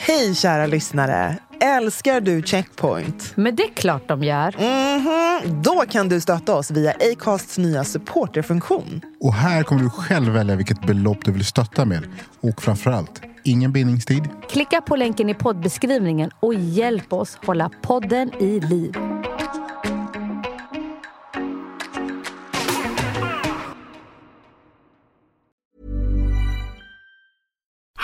Hej kära lyssnare! Älskar du Checkpoint? Men det är klart de gör. Mhm. Då kan du stötta oss via Acasts nya supporterfunktion. Och här kommer du själv välja vilket belopp du vill stötta med. Och framförallt, ingen bindningstid. Klicka på länken i poddbeskrivningen och hjälp oss hålla podden i liv.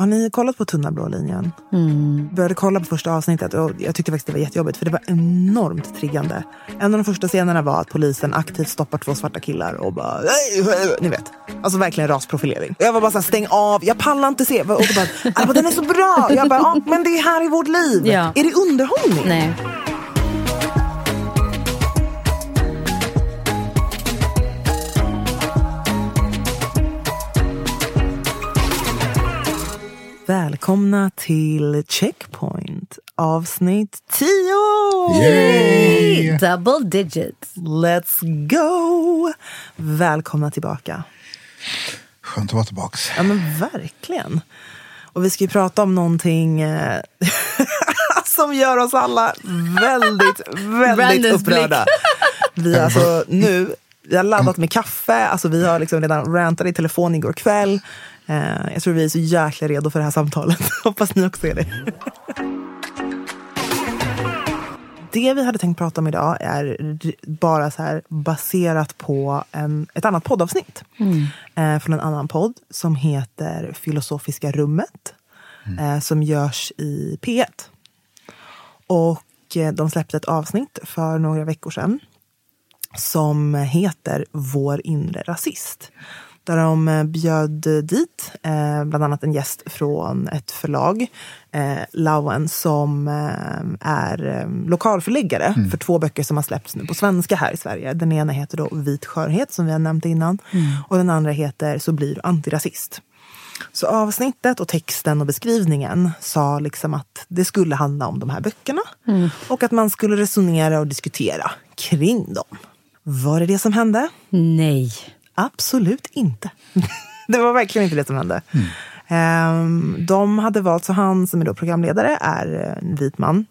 Har ni kollat på Tunna blå linjen? Började kolla på första avsnittet och jag tyckte faktiskt det var jättejobbigt för det var enormt triggande. En av de första scenerna var att polisen aktivt stoppar två svarta killar och bara... Ni vet. Alltså verkligen rasprofilering. Jag var bara såhär, stäng av, jag pallar inte se. Och bara, "Alla bara, den är så bra! Jag bara, ja, men det är här i vårt liv. Ja. Är det underhållning? Nej. Välkomna till Checkpoint avsnitt 10! Yay! Double digits. Let's go! Välkomna tillbaka. Skönt att vara tillbaks. Ja men verkligen. Och vi ska ju prata om någonting eh, som gör oss alla väldigt, väldigt upprörda. Vi har alltså nu, vi har laddat med kaffe, alltså vi har liksom redan rantat i telefon igår kväll. Eh, jag tror vi är så jäkla redo för det här samtalet. Hoppas ni också är det. Det vi hade tänkt prata om idag är bara så här baserat på en, ett annat poddavsnitt. Eh, från en annan podd som heter Filosofiska rummet. Eh, som görs i P1. Och de släppte ett avsnitt för några veckor sedan. Som heter Vår inre rasist. Där de eh, bjöd dit eh, bland annat en gäst från ett förlag, eh, Lauen, som är lokalförläggare för två böcker som har släppts nu på svenska här i Sverige. Den ena heter då Vit skörhet, som vi har nämnt innan. Och den andra heter Så blir du antirasist. Så avsnittet och texten och beskrivningen sa liksom att det skulle handla om de här böckerna. Och att man skulle resonera och diskutera kring dem. Var det det som hände? Nej. Absolut inte. det var verkligen inte det som hände. Ehm, de hade valt, så han som är då programledare är en vit man.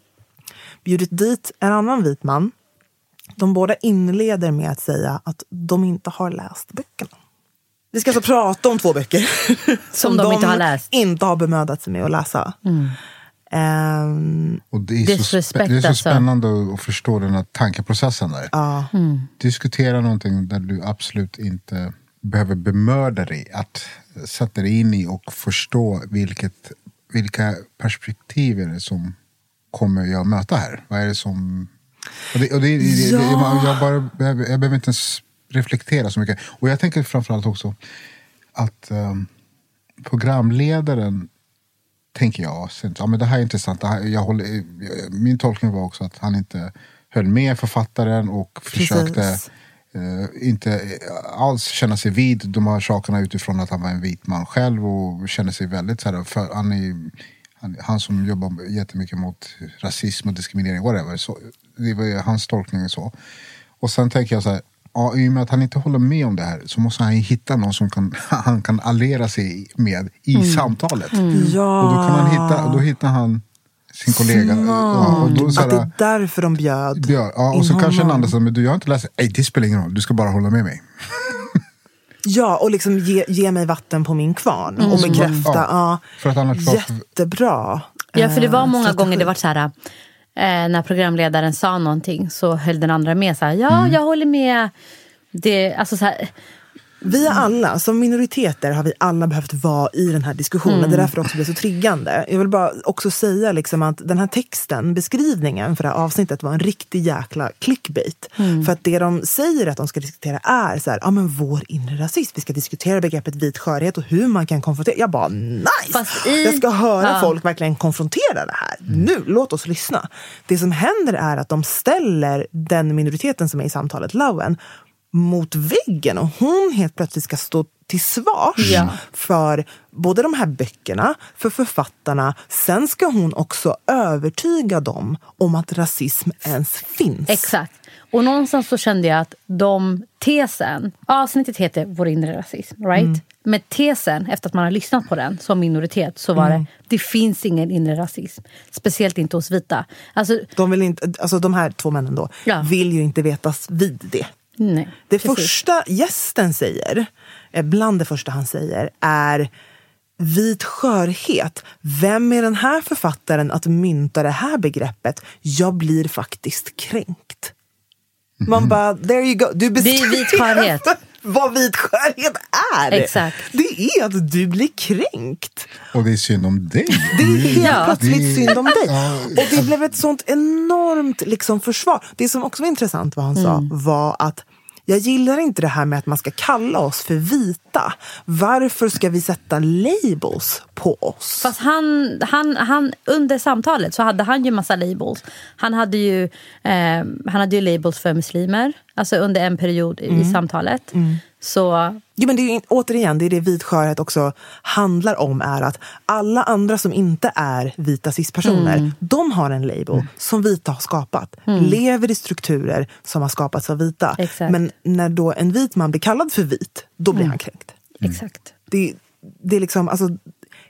Bjudit dit en annan vit man. De båda inleder med att säga att de inte har läst böckerna. Vi ska alltså prata om två böcker som, de inte har läst. inte har bemödat sig med att läsa. Ehm, Och det är, så, spä- det är så alltså. spännande att förstå den här tankeprocessen där. ja. Diskutera någonting där du absolut inte behöver bemöda dig att sätta dig in i och förstå vilket, vilka perspektiv är det som kommer jag möta här? Vad är det som... Och det, och det, det, det, Ja. jag, bara, behöver- jag behöver inte ens reflektera så mycket. Och jag tänker framförallt också att ehm, programledaren tänker jag, sen, ja, men det här är intressant. Här, jag håller, min tolkning var också att han inte höll med författaren och försökte eh, inte alls känna sig vid de här sakerna utifrån att han var en vit man själv och kände sig väldigt så här, för, han, är, han, han som jobbar jättemycket mot rasism och diskriminering, whatever. Så, det var hans tolkning så. Och sen tänker jag så här, ja, i och med att han inte håller med om det här så måste han ju hitta någon som kan, han kan allera sig med i samtalet. ja. Och då kan han hitta, då hittar han sin kollega. Ja, och då, så att det här, är därför de bjöd ja, ja, och så in kanske en honom. annan säger, men du jag har inte läst, nej det spelar ingen roll, du ska bara hålla med mig. Ja, och liksom ge, ge mig vatten på min kvarn Mm. och bekräfta. Ja, för att annars jättebra. Ja, för det var eh, många strategi. gånger det var så här, när programledaren sa någonting så höll den andra med så här, ja, jag håller med. Det, alltså så här, Vi är alla, som minoriteter har vi alla behövt vara i den här diskussionen. Mm. Det är därför det också blir så triggande. Jag vill bara också säga liksom att den här texten, beskrivningen för det här avsnittet var en riktig jäkla clickbait. Mm. För att det de säger att de ska diskutera är så här, ja men vår inre rasism. Vi ska diskutera begreppet vit skörhet och hur man kan konfrontera. Jag bara nice! I- Jag ska höra Ja. folk verkligen konfrontera det här. Nu, låt oss lyssna. Det som händer är att de ställer den minoriteten som är i samtalet, Lauen, mot väggen och hon helt plötsligt ska stå till svars Ja. för både de här böckerna, för författarna. Sen ska hon också övertyga dem om att rasism ens finns. Exakt. Och någonstans så kände jag att de tesen... Avsnittet heter Vår inre rasism. Right? Mm. Men tesen, efter att man har lyssnat på den som minoritet, så var Mm. det det finns ingen inre rasism. Speciellt inte hos vita. Alltså, De, vill inte, alltså de här två männen då Ja. vill ju inte vetas vid det. Nej. Det precis. första gästen säger, eh, bland det första han säger, är vit skörhet. Vem är den här författaren att mynta det här begreppet? Jag blir faktiskt kränkt. Man bara, there you go. Du Det är vit skörhet. vad vit skörhet är. Exakt. Det är att du blir kränkt. Och det är synd om dig. Det är helt Ja. plötsligt Det- synd om dig. Och det blev ett sånt enormt liksom, försvar. Det som också var intressant vad han sa Mm. var att jag gillar inte det här med att man ska kalla oss för vita. Varför ska vi sätta labels på oss? Fast han, han, han, under samtalet så hade han ju massa labels. Han hade ju, eh, han hade ju labels för muslimer, alltså under en period Mm. i samtalet. Så Jo, men det är, återigen, det är det vit skörhet också handlar om. är att Alla andra som inte är vita cispersoner, Mm. de har en label som vita har skapat. Lever i strukturer som har skapats av vita. Exakt. Men när då en vit man blir kallad för vit, då blir han kränkt. exakt. det, det är liksom, alltså,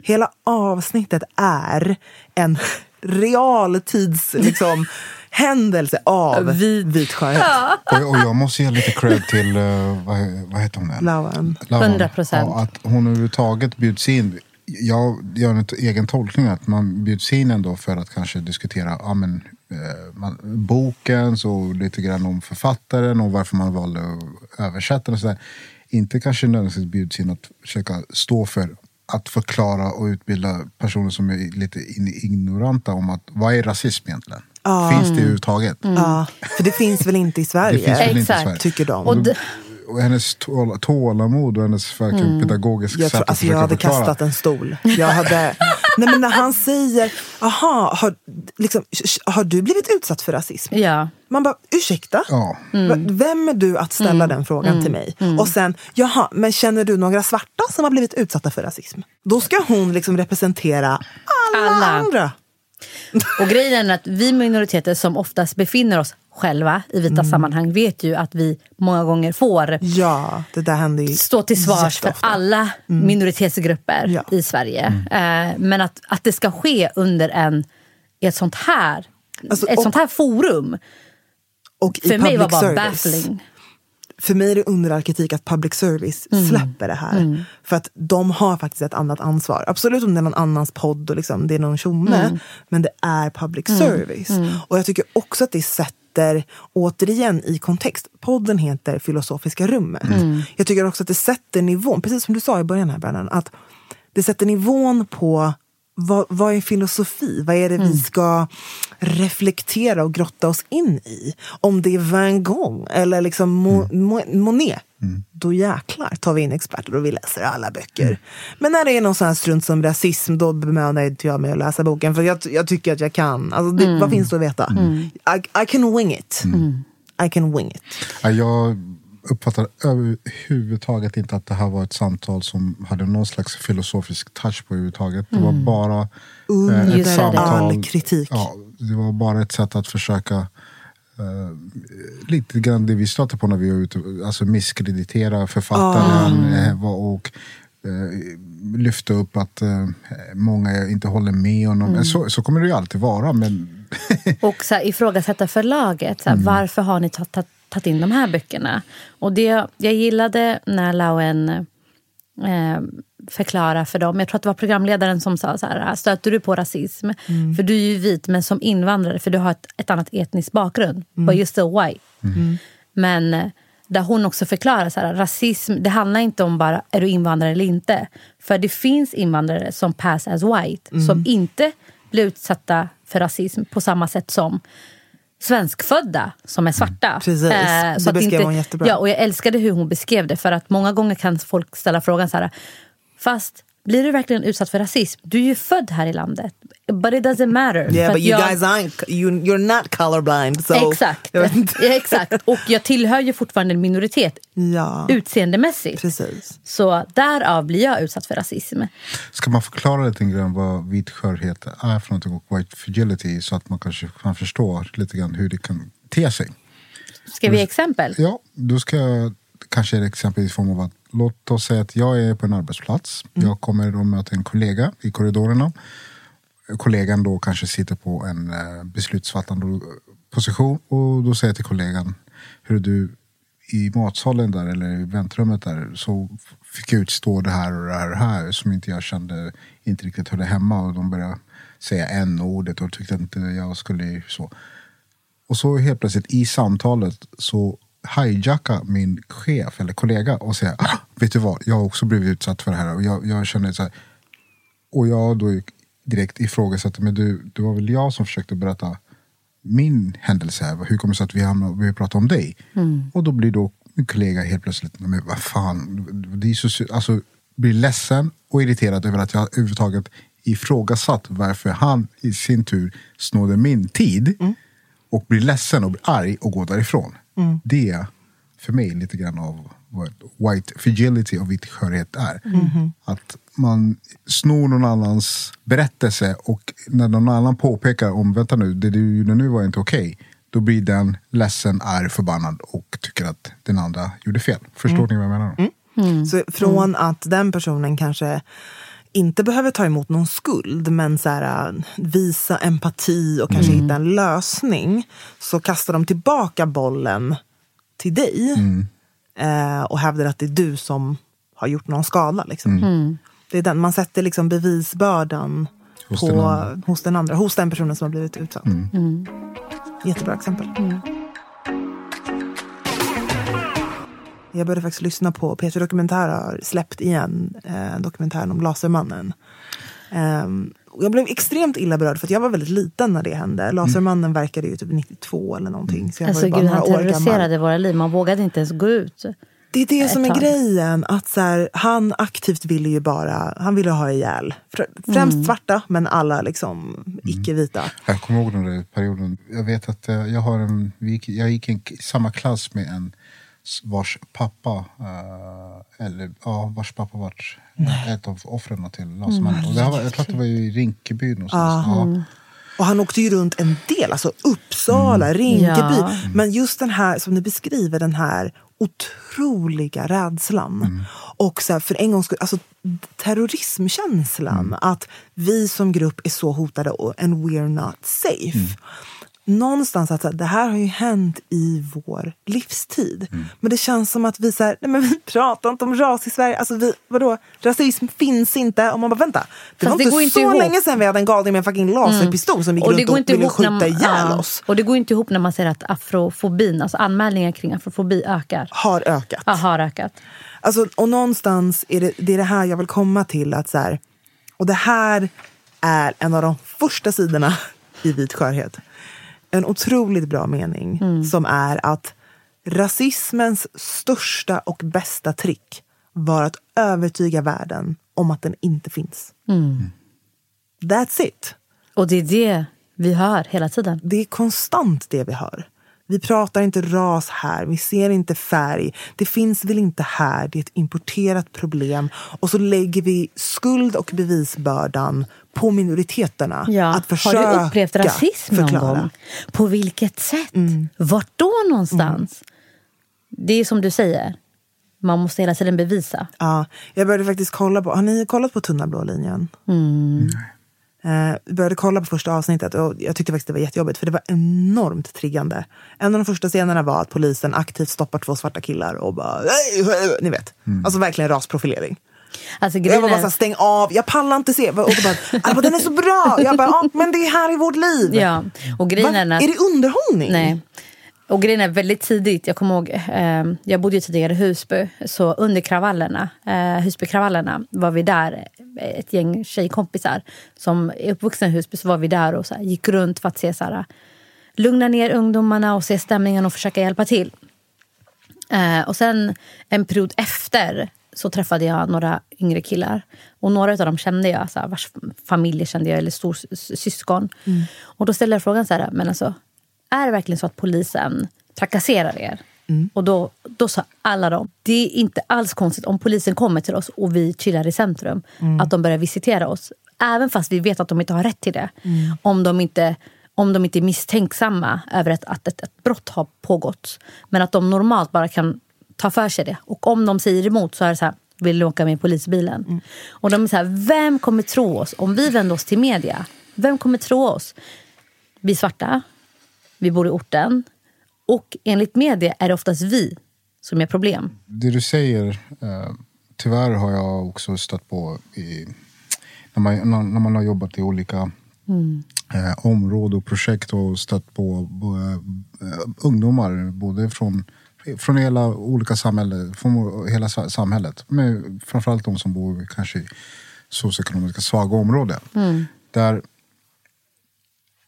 hela avsnittet är en realtids liksom, händelse av Vit- vit skörhet. Och, och jag måste ge lite cred till, uh, vad, vad heter hon? Lawan. Lavan. 100%. Ja, att hon överhuvudtaget bjuds in. Jag gör en egen tolkning att man bjuds in ändå för att kanske diskutera ja, men, eh, man, boken och lite grann om författaren och varför man valde att översätta den. Och så där. Inte kanske nödvändigtvis bjuds in att försöka stå för att förklara och utbilda personer som är lite ignoranta om att vad är rasism egentligen? Finns det överhuvudtaget? Ja, för det finns väl inte i Sverige, Det finns väl inte i Exakt. Sverige. tycker de. Och d- Och hennes tål, tålamod och hennes verkligen pedagogiska jag, sätt tror, att alltså, jag hade förklara. kastat en stol. Jag hade, nej, men när han säger, aha, har, liksom, har du blivit utsatt för rasism? ja. Man bara, ursäkta? Ja. Va- Vem är du att ställa den frågan till mig? Och sen, jaha, men känner du några svarta som har blivit utsatta för rasism? Då ska hon liksom representera alla, Alla. andra. Och grejen är att vi minoriteter som oftast befinner oss själva i vita Mm. sammanhang vet ju att vi många gånger får Ja, det där händer ju stå till svars för alla minoritetsgrupper Ja. i Sverige. Eh, men att, att det ska ske under en, ett sånt här, Alltså, ett och- sånt här forum, Och i för mig var bara service. baffling. För mig är det under kritik att public service släpper det här. För att de har faktiskt ett annat ansvar. Absolut om det är någon annans podd och liksom, det är någon tjomme. Men det är public service. Och jag tycker också att det sätter, återigen i kontext, podden heter Filosofiska rummet. Jag tycker också att det sätter nivån, precis som du sa i början här Brandon, att det sätter nivån på vad, vad är filosofi? Vad är det vi ska reflektera och grotta oss in i? Om det är Van Gogh eller liksom Mo, Mo, Monet, då jäklar tar vi in experter och vi läser alla böcker. Men när det är någon sån här strunt som rasism, då bemödar inte jag mig att läsa boken. För jag, jag tycker att jag kan. Alltså, det, Vad finns det att veta? I, I can wing it. I can wing it. Ja, Jag uppfattar överhuvudtaget inte att det här var ett samtal som hade någon slags filosofisk touch på överhuvudtaget. Det var bara eh, ett samtal. All kritik. Ja, det var bara ett sätt att försöka eh, lite grann det vi stöter på när vi är ute, alltså misskreditera författaren vad- och eh, lyfta upp att eh, många inte håller med honom. Så, så kommer det ju alltid vara. Men Och så här, ifrågasätta förlaget. Så här, Varför har ni tagit tagit in de här böckerna? Och det jag gillade när Lauen eh, förklara för dem. Jag tror att det var programledaren som sa så här, stöter du på rasism? För du är ju vit men som invandrare, för du har ett, ett annat etnisk bakgrund. But you're still white. Men eh, där hon också förklarar så här, rasism det handlar inte om bara är du invandrare eller inte. För det finns invandrare som pass as white Mm. som inte blir utsatta för rasism på samma sätt som svenskfödda som är svarta. Mm. Precis. Eh, Det så att beskrev inte, hon jättebra. Ja, och jag älskade hur hon beskrev det. För att många gånger kan folk ställa frågan så här. Fast blir du verkligen utsatt för rasism? Du är ju född här i landet. But it doesn't matter. Yeah, but you jag- guys aren't, you, you're not colorblind. So, Exakt. Exakt. Och jag tillhör ju fortfarande en minoritet Ja, utseendemässigt. precis. Så därav blir jag utsatt för rasism. Ska man förklara lite grann vad vit skörhet är för någonting och white fragility så att man kanske kan förstå lite grann hur det kan te sig? Ska vi ge exempel? Ja, då ska jag kanske ett exempel i form av att låt oss säga att jag är på en arbetsplats. Jag kommer att möta en kollega i korridorerna. Kollegan då kanske sitter på en eh, beslutsfattande position och då säger jag till kollegan hur du i matsalen där eller i väntrummet där så fick jag utstå det här och det här och det här som inte jag kände inte riktigt hörde hemma och de började säga n-ordet och tyckte inte jag skulle så. Och så helt plötsligt i samtalet så hijackar min chef eller kollega och säger ah, vet du vad, jag har också blivit utsatt för det här och jag, jag känner så här. Och jag då direkt ifrågasätter, men du, det var väl jag som försökte berätta min händelse här. Hur kommer det sig att vi, hamnar, vi pratar om dig? Och då blir då min kollega helt plötsligt, men vad fan, det är så, alltså, blir ledsen och irriterad över att jag överhuvudtaget ifrågasatt varför han i sin tur snodde min tid och blir ledsen och blir arg och går därifrån. Det är för mig lite grann av vad white fragility och vit skörhet är. Att man snor någon annans berättelse och när någon annan påpekar om vänta nu, det du gjorde nu var inte okej. Då blir den ledsen, arg, förbannad och tycker att den andra gjorde fel. Förstår ni vad jag menar? Så från att den personen kanske inte behöver ta emot någon skuld men så här, äh, visa empati och kanske hitta en lösning så kastar de tillbaka bollen till dig eh, och hävdar att det är du som har gjort någon skada. Liksom. Det är den, man sätter liksom bevisbördan Hos på, den hos den andra, hos den personen som har blivit utsatt. Jättebra exempel. Jag började faktiskt lyssna på, Peter Dokumentär har släppt igen eh, dokumentären om Lasermannen. Och jag blev extremt illa berörd för att jag var väldigt liten när det hände. Lasermannen verkade ju typ 92 eller någonting. Så jag Alltså, var bara gud, några han år gammal. terroriserade våra liv. Man vågade inte ens gå ut. Det är det som är tag. grejen. Att så här, han aktivt ville ju bara, han ville ha ihjäl. Fr- Främst Mm. svarta men alla liksom icke-vita. Jag kommer ihåg den där perioden. Jag vet att eh, jag har en, jag gick i samma klass med en vars pappa, eh, eller ja, vars pappa var ett av offren till Lasermannen. Och det var, jag tror att det var i Rinkeby någonstans. Ja. Och han åkte ju runt en del, alltså Uppsala, Rinkeby. Ja. Men just den här, som ni beskriver, den här otroliga rädslan. Och så här, för en gångs skull, alltså terrorismkänslan. Att vi som grupp är så hotade och and we're not safe. Någonstans att det här har ju hänt i vår livstid. Men det känns som att vi så här, nej men vi pratar inte om ras i Sverige. Alltså vi, vadå? Rasism finns inte. Och man bara vänta. Det Fast var det inte går inte så ihop. länge sedan vi hade en galning med en fucking laserpistol som gick Och det runt går och inte ville skjuta man, ihjäl ja. oss. Och det går inte ihop när man ser att afrofobin, alltså anmälningar kring afrofobi ökar. Har ökat. Ja, har ökat. Alltså, och någonstans är det, det är det här jag vill komma till. att så här, Och det här är en av de första sidorna i Vit skörhet. En otroligt bra mening som är att rasismens största och bästa trick var att övertyga världen om att den inte finns. That's it. Och det är det vi hör hela tiden. Det är konstant det vi hör. Vi pratar inte ras här, vi ser inte färg. Det finns väl inte här, det är ett importerat problem. Och så lägger vi skuld och bevisbördan på minoriteterna. Ja. Att försöka har du upplevt rasism någon förklara. gång? På vilket sätt? Vart då någonstans? Det är som du säger, man måste hela tiden bevisa. Ja, jag började faktiskt kolla på, har ni kollat på Tunna blå linjen? Eh, vi började kolla på första avsnittet och jag tyckte faktiskt det var jättejobbigt för det var enormt triggande. En av de första scenerna var att polisen aktivt stoppar två svarta killar och bara, ni vet. Alltså verkligen rasprofilering. Alltså, Jag var bara är- såhär, stäng av, jag pallar inte se. Och då bara, "Alba, den är så bra! Jag bara, ja, men det är här i vårt liv. Ja, och grejen Va? är att... Är det underhållning? Nej. Och grejen är väldigt tidigt, jag kommer ihåg, eh, jag bodde ju tidigare i Husby, så under kravallerna, eh, Husbykravallerna var vi där, ett gäng tjejkompisar som är uppvuxna i Husby, så var vi där och så här, gick runt för att se så här, lugna ner ungdomarna och se stämningen och försöka hjälpa till. Eh, och sen en period efter så träffade jag några yngre killar. Och några av dem kände jag, så här, vars familjer kände jag, eller storsyskon. Mm. Och då ställde jag frågan så här, men alltså, är det verkligen så att polisen trakasserar er? Mm. Och då, då sa alla de, det är inte alls konstigt om polisen kommer till oss och vi chillar i centrum, mm. att de börjar visitera oss. Även fast vi vet att de inte har rätt till det. Mm. Om, de inte, om de inte är misstänksamma över ett, att ett, ett brott har pågått. Men att de normalt bara kan ta för sig det. Och om de säger emot så är det så här, vill du åka med i polisbilen? Mm. Och de är så här, vem kommer tro oss om vi vänder oss till media? Vem kommer tro oss? Vi svarta, vi bor i orten. Och enligt media är det oftast vi som är problem. Det du säger, eh, tyvärr har jag också stött på i, när, man, när man har jobbat i olika mm. eh, områden och projekt och stött på eh, ungdomar både från från hela olika samhällen, från hela samhället. Men framförallt de som bor kanske i socioekonomiskt svaga områden. Mm. Där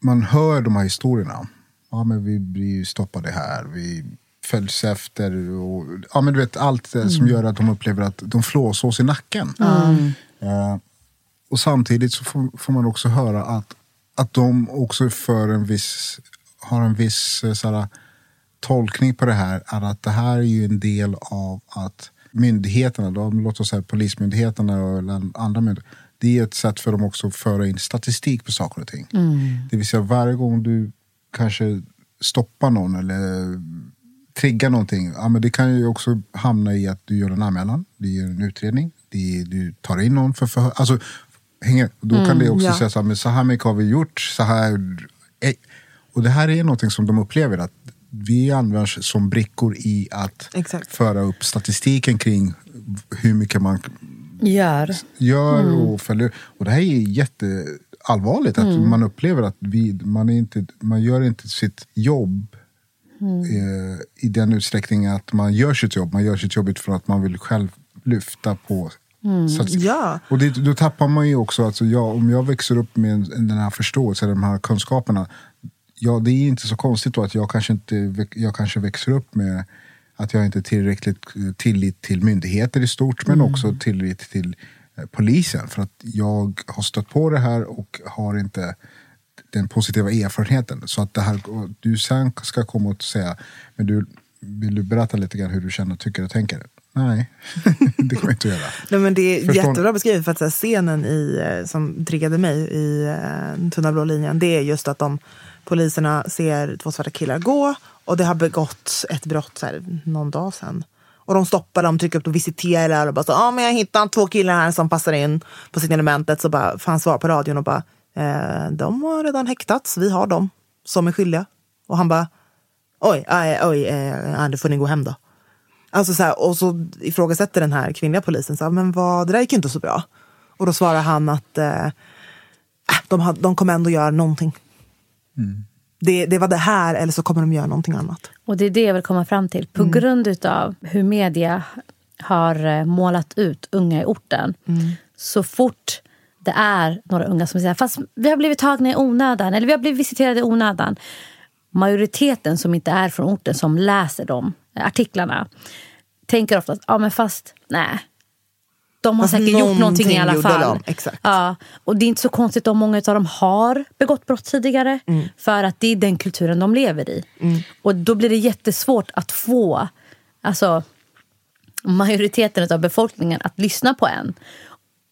man hör de här historierna. Ja, men vi blir stoppade här, vi följs efter. Och, ja, men du vet, allt mm. som gör att de upplever att de flåsås i nacken. Mm. Uh, och samtidigt så får, får, man också höra att, att de också för en viss, har en viss eh, såhär, tolkning på det här är att det här är ju en del av att myndigheterna, då, låt oss säga polismyndigheterna och andra myndigheter, det är ett sätt för dem också att föra in statistik på saker och ting. Mm. Det vill säga varje gång du kanske stoppar någon eller triggar någonting, ja, men det kan ju också hamna i att du gör en anmälan, du gör en utredning, det, du tar in någon för förhör. Alltså, hänger, då kan mm, det också ja. säga så här, men så här mycket har vi gjort, så här... Eh. Och det här är någonting som de upplever att vi används som brickor i att Exakt. föra upp statistiken kring hur mycket man gör, gör mm. och följer. Och det här är jätteallvarligt, att mm. man upplever att vi, man, är inte, man gör inte sitt jobb mm. eh, i den utsträckningen att man gör sitt jobb. Man gör sitt jobb utifrån att man vill själv lyfta på Mm. Att, ja. Och det, då tappar man ju också, alltså jag, om jag växer upp med den här förståelsen, de här kunskaperna, ja, det är inte så konstigt då att jag kanske, inte, jag kanske växer upp med att jag inte har tillräckligt eh, tillit till myndigheter i stort, men mm. också tillit till polisen. För att jag har stött på det här och har inte den positiva erfarenheten. Så att det här, du sen ska komma och säga, men du, vill du berätta lite grann hur du känner, tycker och tänker? Nej, det kommer jag inte att göra. Nej, men det är Förstår... jättebra beskrivet, för att här, scenen i, eh, som triggade mig i uh, Tunna blå linjen, det är just att de poliserna ser två svarta killar gå och det har begåtts ett brott så här, någon dag sedan. Och de stoppar dem, trycker upp och visiterar och bara så, ah, men jag hittade två killar här som passar in på signalementet. Så bara, får han svar på radion och bara, eh, de har redan häktats, vi har dem som är skyldiga. Och han bara, oj, aj, oj, eh, då får ni gå hem då. Alltså så här, och så ifrågasätter den här kvinnliga polisen, så här, men vad, det där gick ju inte så bra. Och då svarar han att eh, äh, de, de kommer ändå göra någonting. Mm. Det, det var det här eller så kommer de göra någonting annat. Och det är det jag vill komma fram till. På mm. grund av hur media har eh, målat ut unga i orten. Mm. Så fort det är några unga som säger fast vi har blivit tagna i onödan eller vi har blivit visiterade i onödan. Majoriteten som inte är från orten som läser de artiklarna tänker ofta att ja, men fast nej, de har säkert gjort någonting i alla fall. Ja, och det är inte så konstigt om många av dem har begått brott tidigare. Mm. För att det är den kulturen de lever i. Mm. Och då blir det jättesvårt att få alltså, majoriteten av befolkningen att lyssna på en.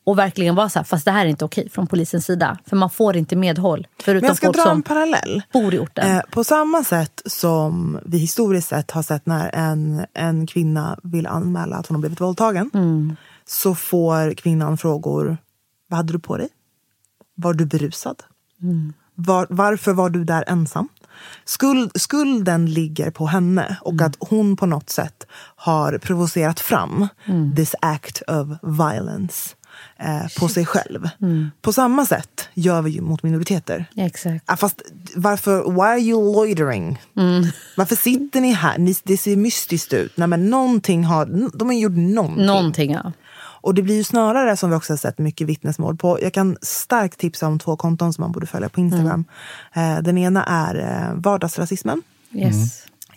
Och verkligen vara så här, fast det här är inte okej från polisens sida. För man får inte medhåll. Förutom Men jag ska dra en parallell. bor i orten. Eh, på samma sätt som vi historiskt sett har sett när en, en kvinna vill anmäla att hon har blivit våldtagen. Mm så får kvinnan frågor. Vad hade du på dig? Var du berusad? Mm. Var, varför var du där ensam? Skuld, skulden ligger på henne och mm. att hon på något sätt har provocerat fram mm. this act of violence. eh, på sig själv. Mm. På samma sätt gör vi ju mot minoriteter. Exakt. Ah, fast varför, why are you loitering? Mm. Varför sitter ni här? Ni, det ser mystiskt ut. Nej, men någonting har, de har gjort någonting. Någonting, ja. Och det blir ju snarare, som vi också har sett mycket vittnesmål på. Jag kan starkt tipsa om två konton som man borde följa på Instagram. Mm. Eh, den ena är eh, vardagsrasismen. Yes. Mm.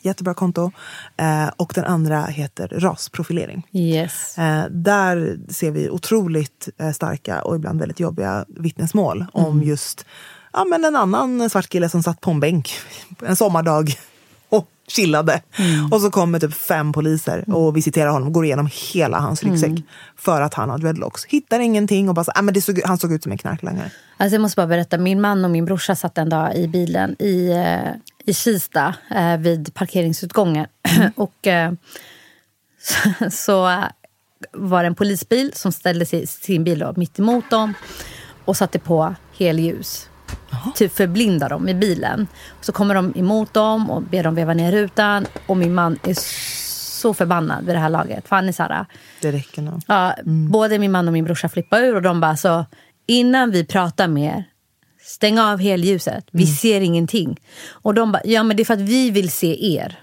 Jättebra konto. Eh, och den andra heter rasprofilering. Yes. Där ser vi otroligt starka och ibland väldigt jobbiga vittnesmål mm. om just ja, men en annan svart kille som satt på en bänk en sommardag chillade. Mm. Och så kommer typ fem poliser och visiterar honom och går igenom hela hans ryggsäck mm. för att han har dreadlocks. Hittar ingenting och bara ah, men såg, han såg ut som en knarklangare. Alltså jag måste bara berätta, min man och min brorsa satt en dag i bilen i, eh, i Kista eh, vid parkeringsutgången. Mm. och eh, så, så, var det en polisbil som ställde sin bil då, mitt emot dem och satte på helljus. Aha. Typ förblinda dem i bilen. Så kommer de emot dem och ber dem veva ner rutan. Och min man är så förbannad vid det här laget. För han är så här, Det räcker nog. Ja, mm. Både min man och min brorsa flippar ur och de bara så innan vi pratar mer Stäng av helljuset. Vi mm. ser ingenting. Och de bara, ja men det är för att vi vill se er.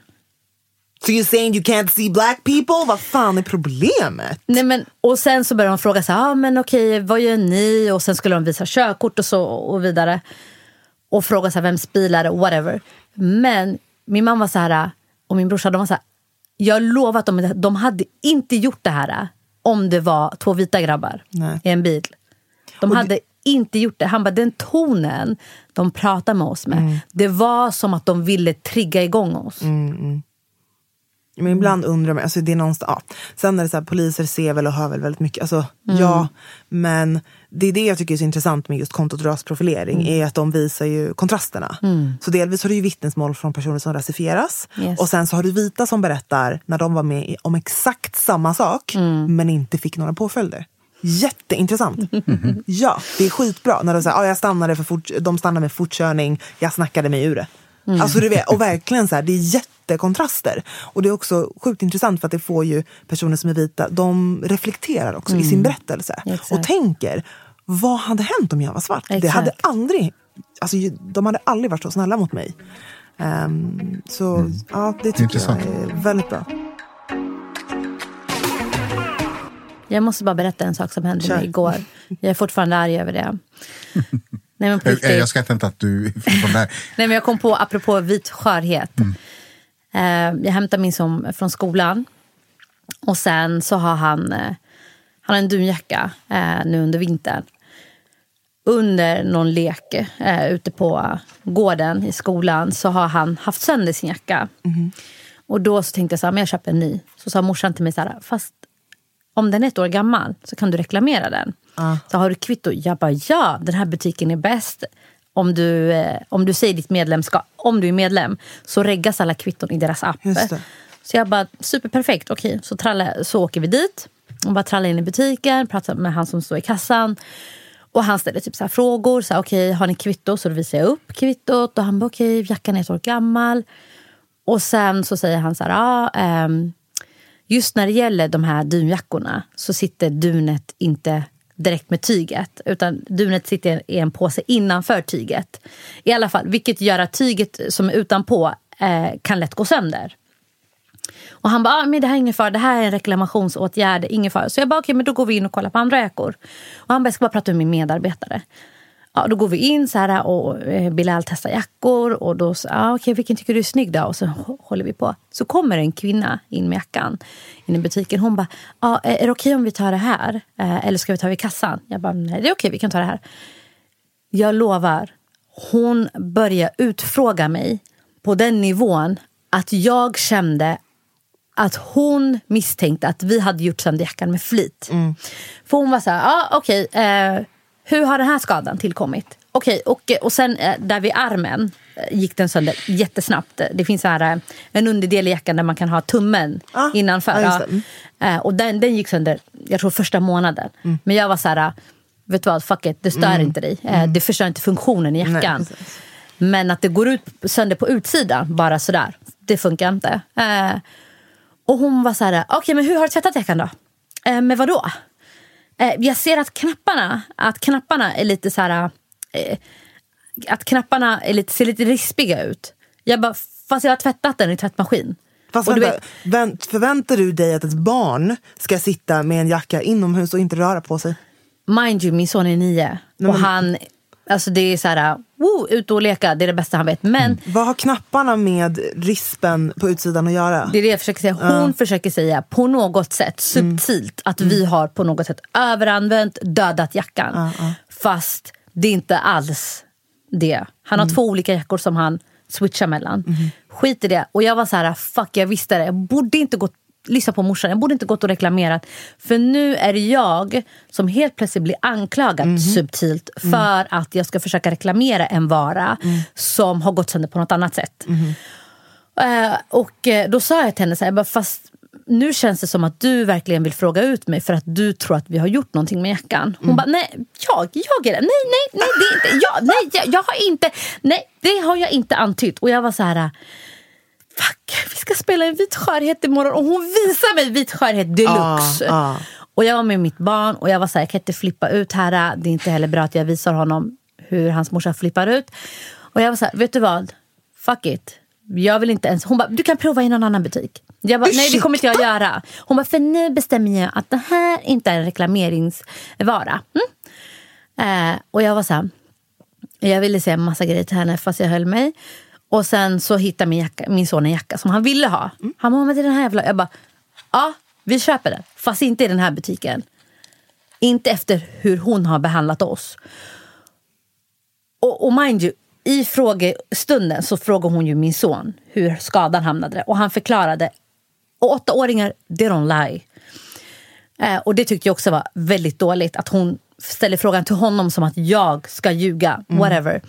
So you're saying you can't see black people? Vad fan är problemet? Nej, men, och sen så började de fråga så här, ah, men okej, vad gör ni? Och sen skulle de visa körkort och så och vidare. Och fråga så här, vems bil är det? Whatever. Men min mamma så här, och min brorsa, de var så här, jag lovar att de, de hade inte gjort det här om det var två vita grabbar Nej. i en bil. De och hade det... inte gjort det. Han bara, den tonen de pratar med oss med, mm. det var som att de ville trigga igång oss. Mm, mm. Men ibland undrar man, alltså det är någonstans, ja. Sen är det så här, poliser ser väl och hör väl väldigt mycket. Alltså, mm. Ja, men det är det jag tycker är så intressant med just kontot rasprofilering, mm. är att de visar ju kontrasterna. Mm. Så delvis har du ju vittnesmål från personer som rasifieras. Yes. Och sen så har du vita som berättar när de var med om exakt samma sak, mm. men inte fick några påföljder. Jätteintressant. Mm. Ja, det är skitbra. När de säger, ah, jag stannade för fort, de stannade med fortkörning, jag snackade mig ur det. Mm. Alltså, du vet, och verkligen så här, det är jättekontraster. Och det är också sjukt intressant för att det får ju personer som är vita, de reflekterar också mm. i sin mm. berättelse. Exakt. Och tänker, vad hade hänt om jag var svart? Exakt. Det hade aldrig, alltså, de hade aldrig varit så snälla mot mig. Um, så mm. ja, det tycker intressant. jag är väldigt bra. Jag måste bara berätta en sak som hände mig igår. Jag är fortfarande arg över det. Nej, men jag, jag skrattar inte att du... Nej, men jag kom på, apropå vit skörhet. Mm. Eh, jag hämtar min son från skolan. Och sen så har han, eh, han har en dunjacka eh, nu under vintern. Under någon lek eh, ute på gården i skolan så har han haft sönder sin jacka. Mm. Och då så tänkte jag så här, men jag köper en ny. Så sa morsan till mig så här, fast om den är ett år gammal så kan du reklamera den. Uh. Så har du kvitto? Jag bara, ja, den här butiken är bäst. Om du, eh, om du säger ditt medlemskap, om du är medlem, så reggas alla kvitton i deras app. Så jag bara, superperfekt, okej. Okay. Så, tralla, så åker vi dit. Och bara trallar in i butiken, pratar med han som står i kassan. Och han ställer typ så frågor. Så här, okay, har ni kvitto? Så då visar jag upp kvittot. Och han bara, okej, okay, jackan är ett år gammal. Och sen så säger han så här, ah, um, just när det gäller de här dunjackorna så sitter dunet inte direkt med tyget. Utan dunet sitter i en påse innanför tyget. I alla fall, vilket gör att tyget som är utanpå eh, kan lätt gå sönder. Och han bara, ah, men det här är ingen fara, det här är en reklamationsåtgärd, ingen fara. Så jag bara, okej, okay, men då går vi in och kollar på andra jackor. Och han bara, jag ska bara prata med min medarbetare. Ja, då går vi in så här och eh, Bilal testar jackor. Och då så, ah, okay, vilken tycker du är snygg då? Och så håller vi på. Så kommer en kvinna in med jackan in i butiken. Hon bara, ah, är det okej okay om vi tar det här? Eh, eller ska vi ta vid kassan? Jag bara, nej det är okej, okay, vi kan ta det här. Jag lovar, hon börjar utfråga mig på den nivån att jag kände att hon misstänkte att vi hade gjort sönder jackan med flit. Mm. För hon var så här, ah, okej, eh, hur har den här skadan tillkommit? Okej, och, och sen eh, där vid armen eh, gick den sönder jättesnabbt. Det finns här, eh, en underdel i jackan där man kan ha tummen ah, innanför. Ja, mm. Och den, den gick sönder, jag tror första månaden. Mm. Men jag var så här, vet du vad, fuck it, det stör mm. inte dig. Mm. Det förstör inte funktionen i jackan. Nej, Men att det går ut, sönder på utsidan, bara sådär, det funkar inte. Och hon var så här, okej okay, men hur har du tvättat jackan då? Med vad då? Eh, jag ser att knapparna, att knapparna är lite så här... Eh, att knapparna är lite, ser lite rispiga ut. Jag bara, fast jag har tvättat den i tvättmaskin. Fast Och du vänta, vänt, förväntar du dig att ett barn ska sitta med en jacka inomhus och inte röra på sig? Mind you, min son är nio. och men- han, alltså det är så här, woo, ut och leka, det är det bästa han vet. Men Vad har knapparna med rispen på utsidan att göra? det är det jag försöker säga. Hon försöker säga på något sätt subtilt att vi har på något sätt överanvänt, dödat jackan. Fast det är inte alls det. Han har två olika jackor som han switchar mellan. Skit i det. Och jag var så här, fuck jag visste det. Jag borde inte gått lyssna på morsan. Jag borde inte gått och reklamerat. För nu är det jag som helt plötsligt blir anklagad subtilt för att jag ska försöka reklamera en vara som har gått sönder på något annat sätt. Eh, och eh, då sa jag till henne så här, fast nu känns det som att du verkligen vill fråga ut mig för att du tror att vi har gjort någonting med jackan. Hon bara, nej, jag, jag är det. Nej, nej, nej, det är inte, jag, nej, jag, jag har inte, nej, det har jag inte antytt. Och jag var så här, fuck, vi ska spela en vit skörhet imorgon och hon visar mig vit skörhet deluxe. Ah, ah. Och jag var med mitt barn och jag var så här, jag kan inte flippa ut här. Det är inte heller bra att jag visar honom hur hans morsa flippar ut. Och jag var så här, vet du vad? Fuck it. Jag vill inte ens... Hon bara, du kan prova i någon annan butik. Jag bara, nej det kommer inte jag göra. Hon bara, för nu bestämmer jag att det här inte är en reklameringsvara. Mm? Eh, och jag var så här, jag ville säga en massa grejer till henne fast jag höll mig. Och sen så hittade min, jacka, min son en jacka som han ville ha. Han bara, det är den här jävla... Jag bara, ja vi köper den. Fast inte i den här butiken. Inte efter hur hon har behandlat oss. Och, och mind you, i frågestunden så frågade hon ju min son hur skadan hamnade. Och han förklarade. Och åttaåringar, they don't lie. Eh, och det tyckte jag också var väldigt dåligt. Att hon ställer frågan till honom som att jag ska ljuga. Whatever.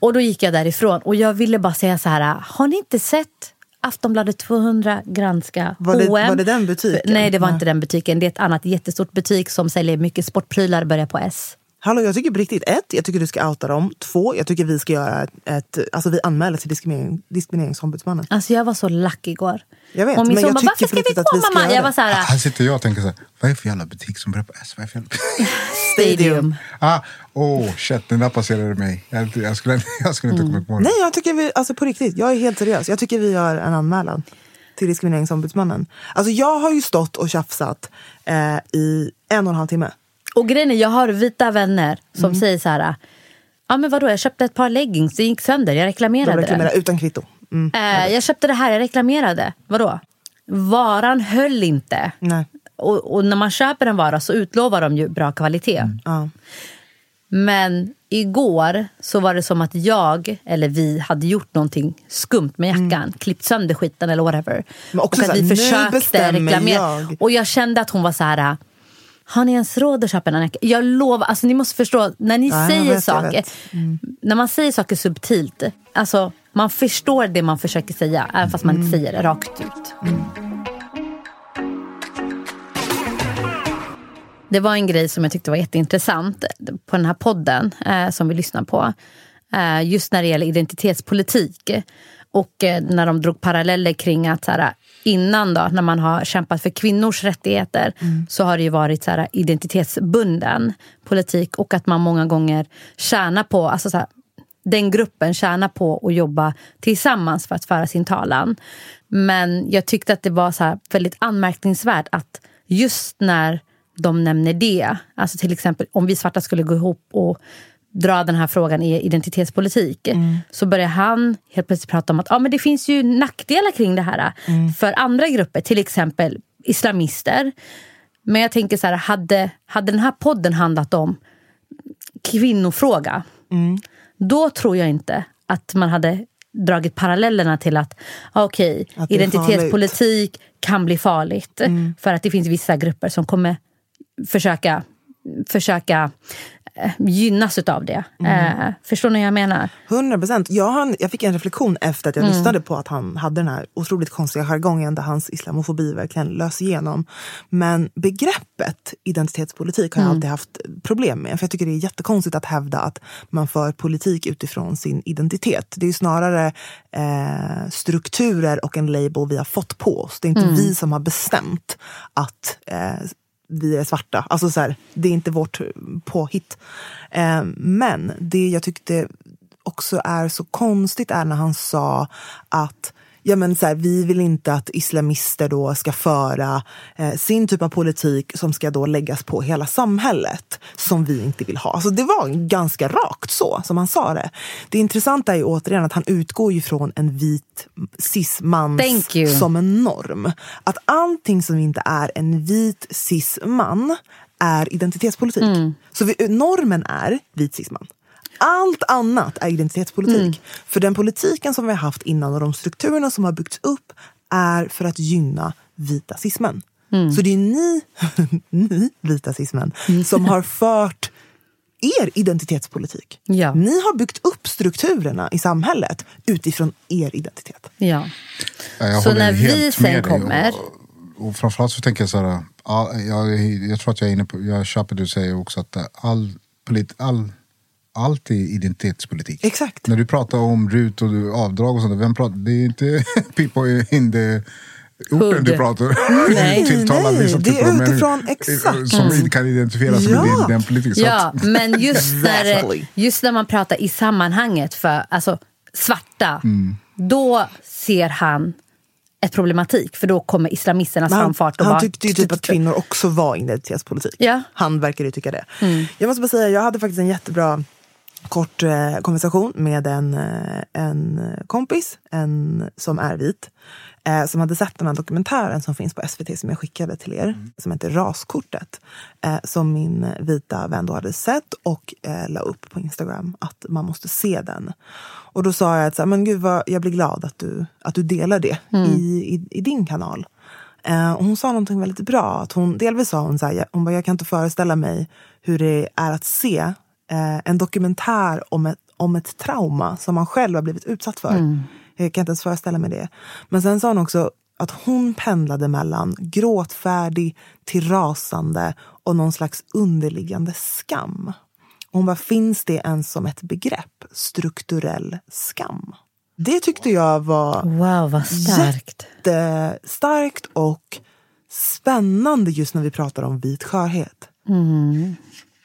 Och då gick jag därifrån. Och jag ville bara säga så här. Har ni inte sett Aftonbladet 200 granska Var det- H&M? var det den butiken? Nej, det var Nej. inte den butiken. Det är ett annat jättestort butik som säljer mycket sportprylar. Börjar på S. Hallå, jag tycker på riktigt, ett, jag tycker du ska outa dem. Två, jag tycker vi ska göra ett, alltså vi anmäler till diskriminering, diskrimineringsombudsmannen. Alltså jag var så lack igår. Jag vet, och min men son jag bara, tycker varför på ska vi riktigt gå att vi ska mamma? göra Jag det. var så här, Här sitter jag och tänker så här, vad är det för jävla butik som börjar på S? Vad är det för jävla... stadium. ah, oh shit, den där passerade mig. Jag, jag skulle, jag skulle inte komma på det. Nej, jag tycker vi, alltså på riktigt, jag är helt seriös. Jag tycker vi gör en anmälan till diskrimineringsombudsmannen. Alltså jag har ju stått och tjafsat eh, i en och en halv timme. Och grejen är, jag har vita vänner som Mm. säger så här. Ja men vadå, jag köpte ett par leggings, det gick sönder, jag De reklamerade reklamerar den. utan kvitto. Mm. Eh, jag köpte det här, jag reklamerade. Vadå? Varan höll inte. Nej. Och, och när man köper en vara så utlovar de ju bra kvalitet. Ja. Men igår så var det som att jag, eller vi, hade gjort någonting skumt med jackan. Klippt sönder skiten eller whatever. Mm. Men också och att så här, vi försökte reklamera. jag. Och jag kände att hon var så här... Har ni ens råd att köpa en annan? Jag lovar, alltså ni måste förstå, när ni Ja, säger vet, saker. Mm. när man säger saker subtilt, alltså man förstår det man försöker säga, även fast man Mm. inte säger det rakt ut. Det var en grej som jag tyckte var jätteintressant på den här podden eh, som vi lyssnar på. Eh, just när det gäller identitetspolitik. Och eh, när de drog paralleller kring att så här, innan då, när man har kämpat för kvinnors rättigheter så har det ju varit så här, identitetsbunden politik och att man många gånger tjänar på, alltså så här, den gruppen tjänar på att jobba tillsammans för att föra sin talan. Men jag tyckte att det var så här väldigt anmärkningsvärt att just när de nämner det, alltså till exempel om vi svarta skulle gå ihop och dra den här frågan i identitetspolitik så börjar han helt plötsligt prata om att ah, men det finns ju nackdelar kring det här för andra grupper, till exempel islamister. Men jag tänker så här, hade, hade den här podden handlat om kvinnofråga då tror jag inte att man hade dragit parallellerna till att okej, Att identitetspolitik kan bli farligt. För att det finns vissa grupper som kommer försöka, försöka eh, gynnas utav det. Eh, förstår ni vad jag menar? 100 procent. Jag, jag fick en reflektion efter att jag lyssnade på att han hade den här otroligt konstiga jargongen där hans islamofobi verkligen lös igenom. Men begreppet identitetspolitik har jag alltid haft problem med. För jag tycker det är jättekonstigt att hävda att man för politik utifrån sin identitet. Det är snarare eh, strukturer och en label vi har fått på oss. Det är inte vi som har bestämt att eh, vi är svarta. Alltså så här, det är inte vårt påhitt. Eh, men det jag tyckte också är så konstigt är när han sa att ja, men så här, vi vill inte att islamister då ska föra eh, sin typ av politik som ska då läggas på hela samhället, som vi inte vill ha. Alltså, det var ganska rakt så, som han sa det. Det intressanta är ju återigen att han utgår ju från en vit cis-man som en norm. Att allting som inte är en vit cis-man är identitetspolitik. Mm. Så vi, normen är vit cis-man. Allt annat är identitetspolitik. Mm. För den politiken som vi har haft innan och de strukturerna som har byggts upp är för att gynna vita cismen. Mm. Så det är ni, ni vita cismen, mm. som har fört er identitetspolitik. Ja. Ni har byggt upp strukturerna i samhället utifrån er identitet. Ja. så när vi sen kommer... Och, och framförallt så tänker jag så här, all, jag, jag tror att jag är inne på, jag köper det du säger också, att all, polit, all allt är identitetspolitik. Exakt. När du pratar om RUT och avdrag och sånt, vem pratar, det är inte people in the orten du pratar Nej, tilltalar nej, det är utifrån exakt. Som mm. kan identifieras ja. med den politiken. Ja, men just när, just när man pratar i sammanhanget för alltså, svarta, mm. då ser han ett problematik för då kommer islamisternas framfart. han, han tyckte ju typ att kvinnor också var identitetspolitik. Ja. Han verkar ju tycka det. Mm. Jag måste bara säga, jag hade faktiskt en jättebra kort eh, konversation med en, eh, en kompis en, som är vit. Eh, som hade sett den här dokumentären som finns på SVT som jag skickade till er. Mm. Som heter Raskortet. Eh, som min vita vän då hade sett och eh, la upp på Instagram att man måste se den. Och då sa jag att så här, men gud vad, jag blir glad att du, att du delar det mm. i, i, i, din kanal. Eh, och hon sa någonting väldigt bra. Att hon, delvis sa hon så här, hon bara, jag kan inte föreställa mig hur det är att se eh, en dokumentär om ett, om ett trauma som man själv har blivit utsatt för. Mm. Jag kan inte ens föreställa mig det. Men sen sa hon också att hon pendlade mellan gråtfärdig till rasande och någon slags underliggande skam. Hon bara, finns det ens som ett begrepp? Strukturell skam. Det tyckte jag var wow, vad starkt. jättestarkt och spännande just när vi pratar om vit skörhet. Mm.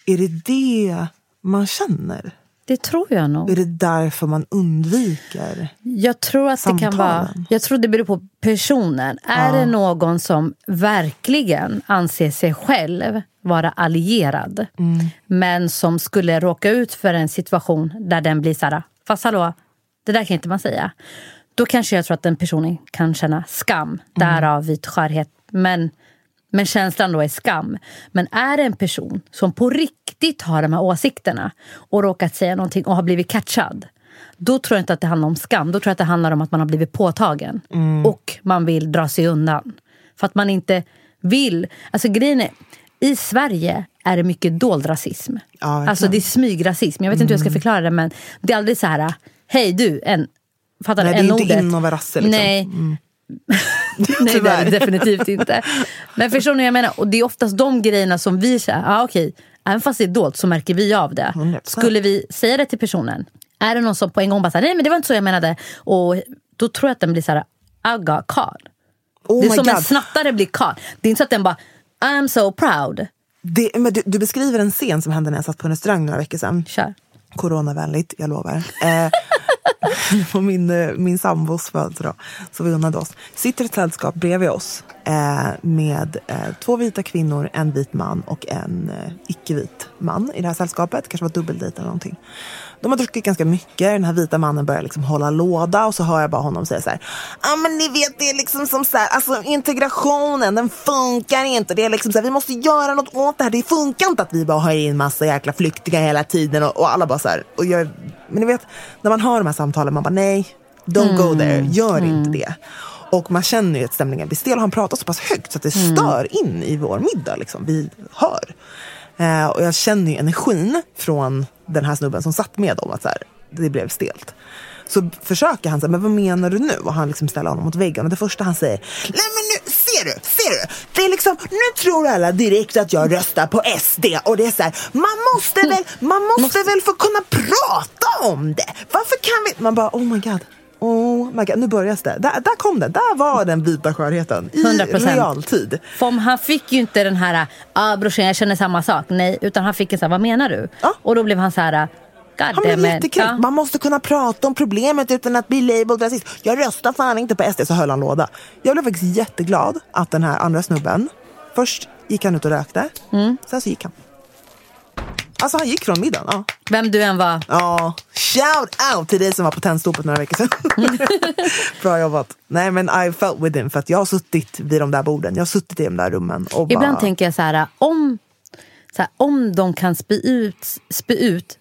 Är det det man känner? Det tror jag nog. Är det därför man undviker Jag tror att samtalen? det kan vara... Jag tror det beror på personen. Ja. Är det någon som verkligen anser sig själv vara allierad mm. men som skulle råka ut för en situation där den blir så här... Fast hallå, det där kan inte man säga. Då kanske jag tror att den personen kan känna skam, mm. därav vit skörhet. Men men känslan då är skam. Men är det en person som på riktigt har de här åsikterna och råkat säga någonting och har blivit catchad då tror jag inte att det handlar om skam. Då tror jag att det handlar om att man har blivit påtagen. Mm. Och man vill dra sig undan. För att man inte vill... Alltså grejen är, i Sverige är det mycket dold rasism. Ja, alltså det är smygrasism. Jag vet inte hur jag ska mm. förklara det men det är aldrig så här, hej du, en, fattar Nej, det är inte in och rasse liksom. Nej, mm. Nej det är det definitivt inte. Men förstår ni vad jag menar? Och det är oftast de grejerna som vi säger, ah, okej, okay. även fast det är dolt så märker vi av det. Skulle vi säga det till personen, är det någon som på en gång bara säger nej men det var inte så jag menade. Och då tror jag att den blir så här, I got caught. Oh det är som God. en snattare blir caught. Det är inte så att den bara, I'm so proud. Det, du, du, beskriver en scen som hände när jag satt på en restaurang några veckor sedan. Kör. Coronavänligt, jag lovar. Eh, på min, eh, min sambos födelsedag. Så vi unnade oss. Sitter ett sällskap bredvid oss eh, med eh, två vita kvinnor, en vit man och en eh, icke-vit man i det här sällskapet. kanske var dubbeldejt eller någonting. De har druckit ganska mycket. Den här vita mannen börjar liksom hålla låda och så hör jag bara honom säga så här. Ja ah, men ni vet det är liksom som så här, alltså integrationen den funkar inte. Det är liksom så här, vi måste göra något åt det här. Det funkar inte att vi bara har in massa jäkla flyktingar hela tiden och, och alla bara så här. Och jag, men ni vet när man har de här samtalen man bara nej, don't mm. go there, gör mm. inte det. Och man känner ju att stämningen blir stel och han pratar så pass högt så att det mm. stör in i vår middag. Liksom. Vi hör. Eh, och jag känner ju energin från den här snubben som satt med dem. Att så här, det blev stelt. Så försöker han säga, men vad menar du nu? Och han liksom ställer honom mot väggen. Och det första han säger, nej men nu, ser du, ser du? Det är liksom, nu tror alla direkt att jag röstar på SD. Och det är så här, man måste väl, man måste väl få kunna prata om det. Varför kan vi? Man bara, oh my god. Oh my God, nu börjar det. Där, där kom det. Där var den vita skörheten i 100%. realtid. För han fick ju inte den här, ah, brorsan jag känner samma sak. Nej, utan han fick en så här, vad menar du? Ja. Och då blev han så här, God han blev jättekul. Ja. Man måste kunna prata om problemet utan att bli labeled rasist. Jag röstar fan inte på SD, så höll han låda. Jag blev faktiskt jätteglad att den här andra snubben, först gick han ut och rökte, mm. sen så gick han. Alltså han gick från middagen. Ja. Vem du än var. Ja, shout out till dig som var på tennstopet några veckor sedan. Bra jobbat. Nej men I felt with him för att jag har suttit vid de där borden. Jag har suttit i de där rummen. Och Ibland bara... tänker jag så här, om, så här, om de kan spy ut, spy ut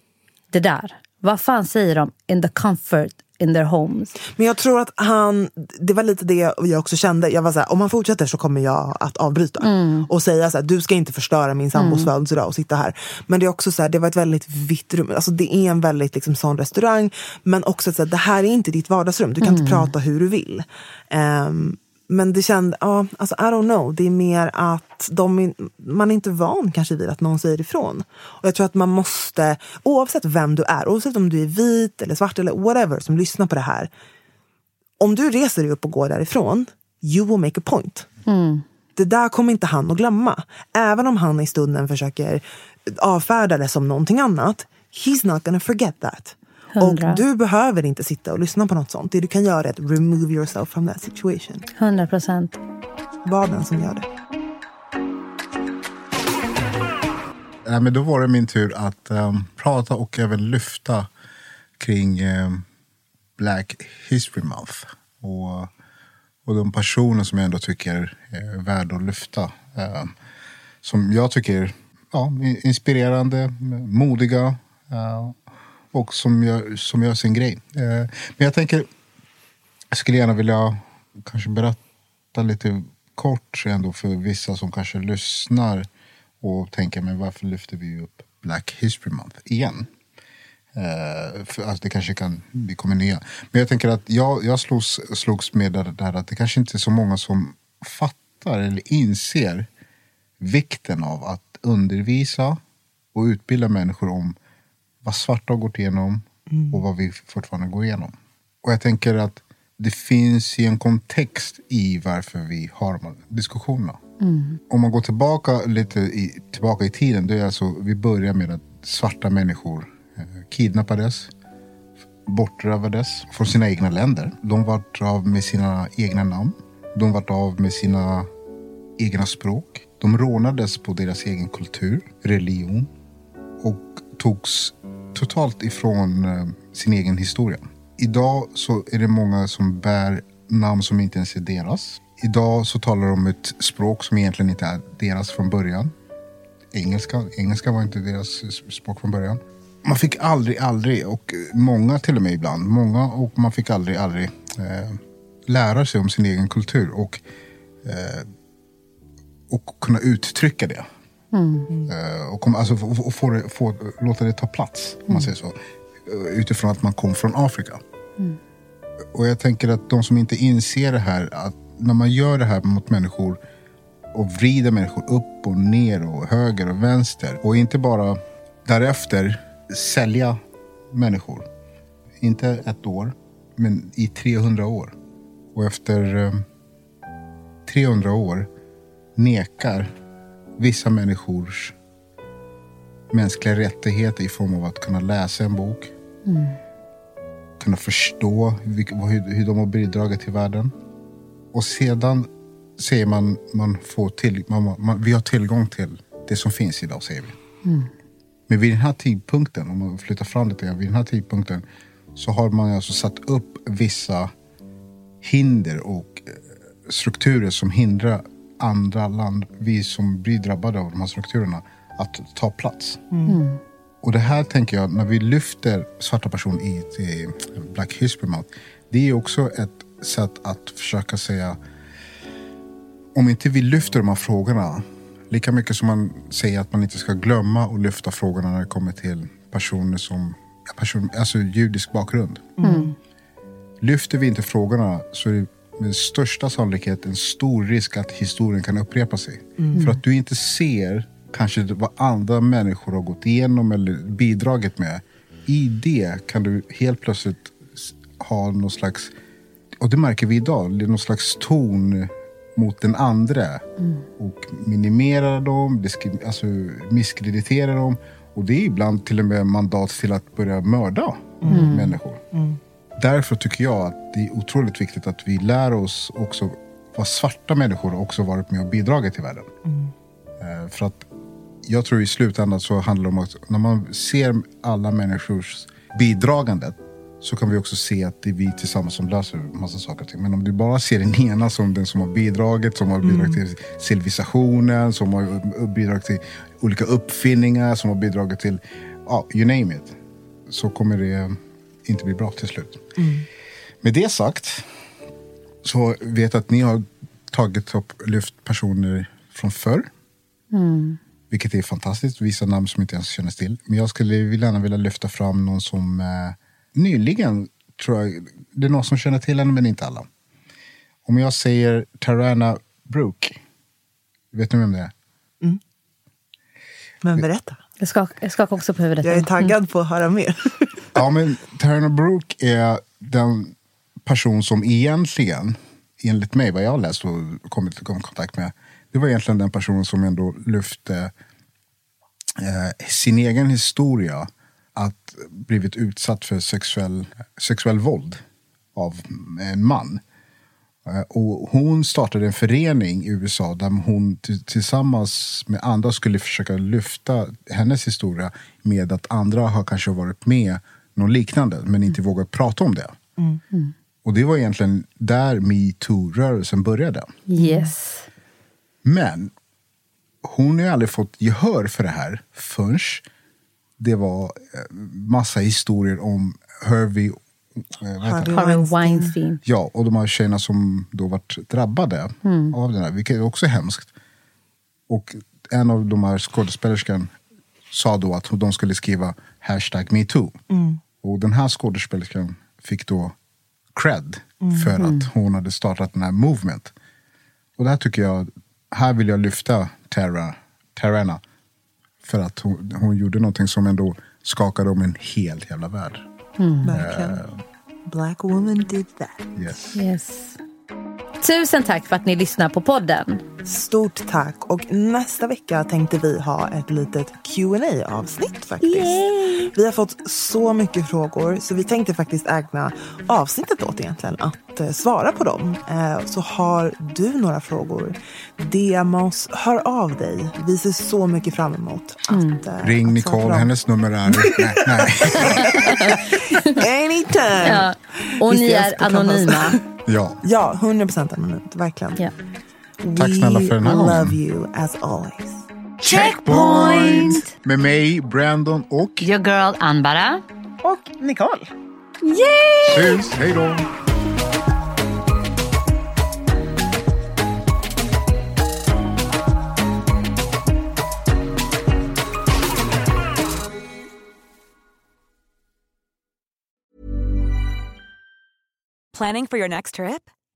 det där. Vad fan säger de in the comfort in their homes. Men jag tror att han, det var lite det jag också kände. Jag var så här, om han fortsätter så kommer jag att avbryta. Mm. Och säga så här, du ska inte förstöra min sambos mm. födelsedag och sitta här. Men det är också så här, det var ett väldigt vitt rum. Alltså det är en väldigt liksom, sån restaurang. Men också så här, det här är inte ditt vardagsrum. Du kan mm. inte prata hur du vill. Um, men det kände, ja, alltså I don't know. Det är mer att de, man är inte van kanske vid att någon säger ifrån. Och jag tror att man måste, oavsett vem du är, oavsett om du är vit eller svart eller whatever som lyssnar på det här. Om du reser dig upp och går därifrån, you will make a point. Mm. Det där kommer inte han att glömma. Även om han i stunden försöker avfärda det som någonting annat. He's not gonna forget that. 100. Och du behöver inte sitta och lyssna på något sånt. Det du kan göra är att remove yourself from that situation. 100 procent. Var den som gör det. Ja, men då var det min tur att um, prata och även lyfta kring um, Black History Month. Och, och de personer som jag ändå tycker är värda att lyfta. Um, som jag tycker ja, inspirerande, modiga. Uh, och som gör, som gör sin grej. Eh, men jag tänker, jag skulle gärna vilja kanske berätta lite kort ändå för vissa som kanske lyssnar och tänker, men varför lyfter vi upp Black History Month igen? Uh, för, alltså det kanske kan, det kommer nya. Men jag tänker att jag, jag slogs, slogs med det här att det kanske inte är så många som fattar eller inser vikten av att undervisa och utbilda människor om vad svarta har gått igenom mm. och vad vi fortfarande går igenom. Och jag tänker att det finns en kontext i varför vi har de här diskussionerna. Mm. Om man går tillbaka lite i, tillbaka i tiden, då är alltså, vi börjar med att svarta människor eh, kidnappades, bortrövades från sina egna länder. De vart av med sina egna namn. De vart av med sina egna språk. De rånades på deras egen kultur, religion och togs totalt ifrån eh, sin egen historia. Idag så är det många som bär namn som inte ens är deras. Idag så talar de ett språk som egentligen inte är deras från början. Engelska, engelska var inte deras språk från början. Man fick aldrig, aldrig, och många till och med ibland, många och man fick aldrig, aldrig eh, lära sig om sin egen kultur och, eh, och kunna uttrycka det. Mm. Och, kom, alltså, och, få, det, få, låta det ta plats, om man mm. säger så. Eh, utifrån att man kom från Afrika. Mm. Och jag tänker att de som inte inser det här, att när man gör det här mot människor och vrider människor upp och ner och höger och vänster och inte bara därefter sälja människor. Inte ett år, men i 300 år. Och efter eh, 300 år nekar vissa människors mänskliga rättigheter i form av att kunna läsa en bok. Mm. Kunna förstå hur, hur de har bidragit till världen. Och sedan säger man, man får till, man, man, vi har tillgång till det som finns idag, säger vi. Mm. Men vid den här tidpunkten, om man flyttar fram lite vid den här tidpunkten så har man alltså satt upp vissa hinder och eh, strukturer som hindrar andra land, vi som blir drabbade av de här strukturerna, att ta plats. Mm. Och det här tänker jag, när vi lyfter svarta personer i, i Black History Month, det är också ett sätt att försöka säga, om inte vi lyfter de här frågorna, lika mycket som man säger att man inte ska glömma att lyfta frågorna när det kommer till personer som, person, alltså judisk bakgrund. Mm. Lyfter vi inte frågorna så är det med största sannolikhet en stor risk att historien kan upprepa sig. Mm. För att du inte ser kanske vad andra människor har gått igenom eller bidragit med. I det kan du helt plötsligt ha någon slags, och det märker vi idag, det är någon slags ton mot den andra. Och minimera dem, alltså misskreditera dem. Och det är ibland till och med mandat till att börja mörda människor. Därför tycker jag att det är otroligt viktigt att vi lär oss också vad svarta människor också varit med och bidragit till världen. Eh, För att jag tror i slutändan så handlar det om att när man ser alla människors bidragande så kan vi också se att det är vi tillsammans som löser massa saker och ting. Men om du bara ser den ena som den som har bidragit, som har bidragit till civilisationen, som har bidragit till olika uppfinningar, som har bidragit till, ja, you name it. Så kommer det inte bli bra till slut. Med det sagt så vet jag att ni har tagit upp, lyft personer från förr. Vilket är fantastiskt. Vissa namn som inte ens känns till. Men jag skulle gärna vilja lyfta fram någon som eh, nyligen, tror jag, det är någon som känner till henne men inte alla. Om jag säger Tarana Brooke. Vet ni vem det är? Men berätta. Jag skakar jag skakar också på huvudet. Jag är taggad på att höra mer. Ja, men Tarana Brooke är den person som egentligen, enligt mig, vad jag har läst och kommit i kontakt med, det var egentligen den person som ändå lyfte eh, sin egen historia att blivit utsatt för sexuell, sexuell våld av en man. Eh, och hon startade en förening i USA där hon tillsammans med andra skulle försöka lyfta hennes historia med att andra har kanske varit med något liknande men inte vågat prata om det. Och det var egentligen där metoo-rörelsen började. Yes. Men hon har aldrig fått gehör för det här förrän det var eh, massa historier om Harvey, eh, Harvey Weinstein. Ja, och de här tjejerna som då varit drabbade av det här, vilket är också hemskt. Och en av de här skådespelerskan sa då att de skulle skriva hashtag metoo. Och den här skådespelerskan fick då cred för att hon hade startat den här movement. Och det här tycker jag, här vill jag lyfta Tara, Tarana. För att hon, hon gjorde någonting som ändå skakade om en hel jävla värld. Verkligen. Black woman did that. Yes. Yes. Tusen tack för att ni lyssnar på podden. Stort tack. Och nästa vecka tänkte vi ha ett litet qa avsnitt faktiskt. Vi har fått så mycket frågor så vi tänkte faktiskt ägna avsnittet åt egentligen att eh, svara på dem. Eh, så har du några frågor, DM oss, hör av dig. Vi ser så mycket fram emot att, eh, Ring att svara på Nicole, hennes nummer är... nej, nej. Anytime! Ja. Och ni är anonyma. Ja. Ja, 100% anonymt. Verkligen. Ja. Tack snälla för den här gången. love you as always. Checkpoint! Med mig, Brandon och... Your girl Anbara. Och Nicole. Syns, hej då! Planning for your next trip?